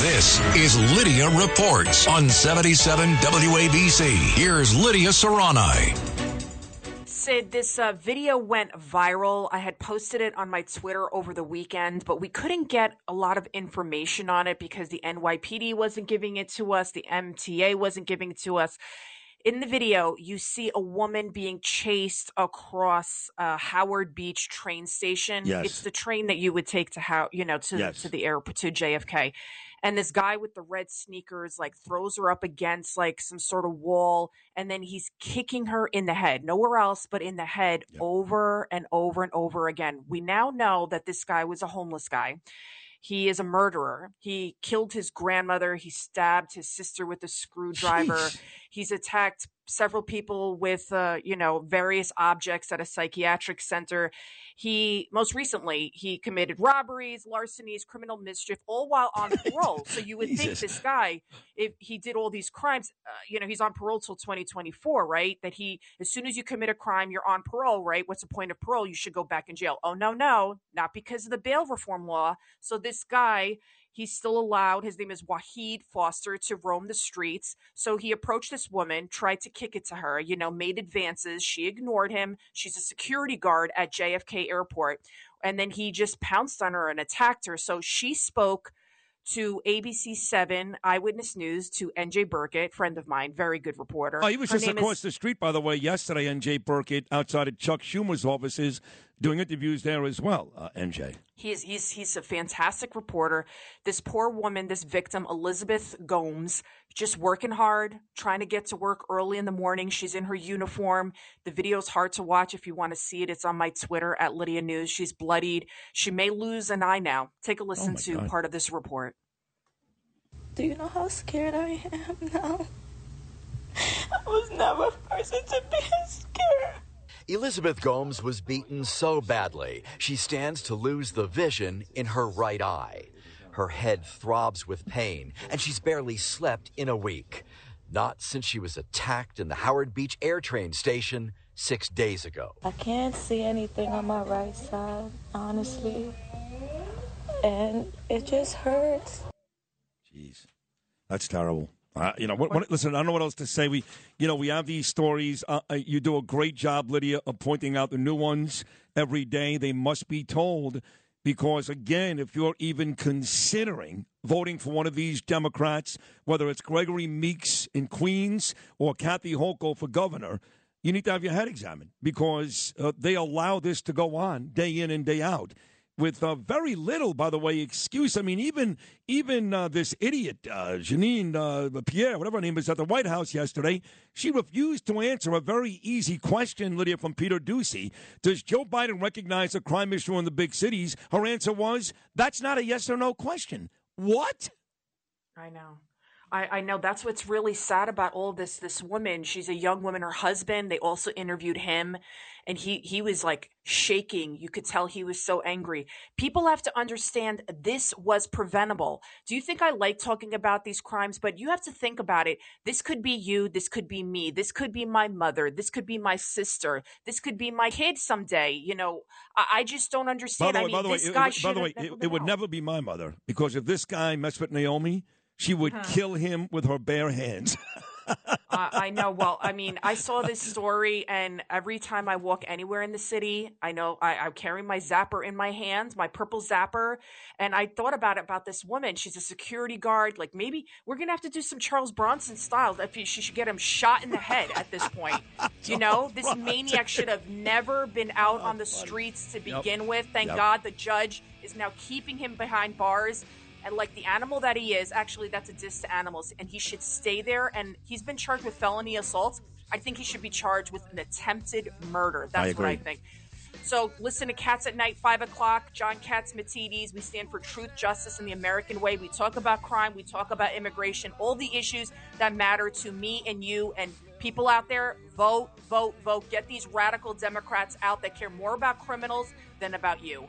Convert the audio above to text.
This is Lidia Reports on 77 WABC. Here's Lidia Serrani. Sid, this uh, video went viral. I had posted it on my Twitter over the weekend, but we couldn't get a lot of information on it because the NYPD wasn't giving it to us, the MTA wasn't giving it to us. In the video, you see a woman being chased across uh, Howard Beach train station. Yes. It's the train that you would take to how you know to Yes. to the airport to JFK and this guy with the red sneakers like throws her up against like some sort of wall and then he's kicking her in the head nowhere else but in the head Yep. over and over and over again we now know that this guy was a homeless guy he is a murderer he killed his grandmother he stabbed his sister with a screwdriver Jeez. He's attacked several people with uh, you know various objects at a psychiatric center. He most recently he committed robberies larcenies criminal mischief all while on parole. So you would think this guy if he did all these crimes uh, you know he's on parole till 2024 right? That he as soon as you commit a crime you're on parole right? What's the point of parole? You should go back in jail. Oh no no not because of the bail reform law. So this guy He's still allowed, his name is Wahid Foster, to roam the streets. So he approached this woman, tried to kick it to her, you know, made advances. She ignored him. She's a security guard at JFK Airport. And then he just pounced on her and attacked her. So she spoke to ABC 7 Eyewitness News to NJ Burkett, friend of mine, very good reporter. Oh, he was Her just across is- the street, by the way, yesterday, NJ Burkett, outside of Chuck Schumer's offices, doing interviews there as well, uh, NJ. He's he's he's a fantastic reporter. This poor woman, this victim, Elizabeth Gomes, just working hard, trying to get to work early in the morning. She's in her uniform. The video's hard to watch if you want to see it. It's on my Twitter at Lidia News. She's bloodied. She may lose an eye now. Take a listen my to God. part of this report. Do you know how scared I am now? I was never a person to be scared. Elizabeth Gomes was beaten so badly, she stands to lose the vision in her right eye. Her head throbs with pain, and she's barely slept in a week. Not since she was attacked in the Howard Beach Air Train Station six days ago. I can't see anything on my right side, honestly. And it just hurts. Jeez, that's terrible. Uh, you know, what, what, listen, I don't know what else to say. We, you know, we have these stories. Uh, uh, you do a great job, Lidia, of pointing out the new ones every day. They must be told because, again, if you're even considering voting for one of these Democrats, whether it's Gregory Meeks in Queens or Kathy Hochul for governor, you need to have your head examined because uh, they allow this to go on day in and day out with uh, very little, by the way, excuse. I mean, even even uh, this idiot uh, Janine uh, Pierre, whatever her name is, at the White House yesterday, she refused to answer a very easy question, Lidia, from Peter Doocy. Does Joe Biden recognize a crime issue in the big cities? Her answer was, "That's not a yes or no question." What? I know. I, I know that's what's really sad about all this. This woman, she's a young woman. Her husband, they also interviewed him, and he he was like shaking. You could tell he was so angry. People have to understand this was preventable. Do you think I like talking about these crimes? But you have to think about it. This could be you. This could be me. This could be my mother. This could be my sister. This could be my kid someday. You know, I, I just don't By understand. the I mean, by the way, this it, guy it- by the way, it, it would never be my mother because if this guy messed with Naomi, she would kill him with her bare hands. I, I know. Well, I mean, I saw this story, and every time I walk anywhere in the city, I know I, I carry my zapper in my hand, my purple zapper, and I thought about it about this woman. She's a security guard. Like maybe we're gonna have to do some Charles Bronson style. If you, she should get him shot in the head at this point. You know, this maniac should have never been out on the streets to begin with. Thank Yep. God the judge is now keeping him behind bars. And like the animal that he is, actually, that's a diss to animals, and he should stay there. And he's been charged with felony assault. I think he should be charged with an attempted murder. That's what I think. So listen to Cats at Night, 5 o'clock. John Catsimatidis. We stand for truth, justice, and the American way. We talk about crime. We talk about immigration. All the issues that matter to me and you and people out there. Vote, vote, vote. Get these radical Democrats out that care more about criminals than about you.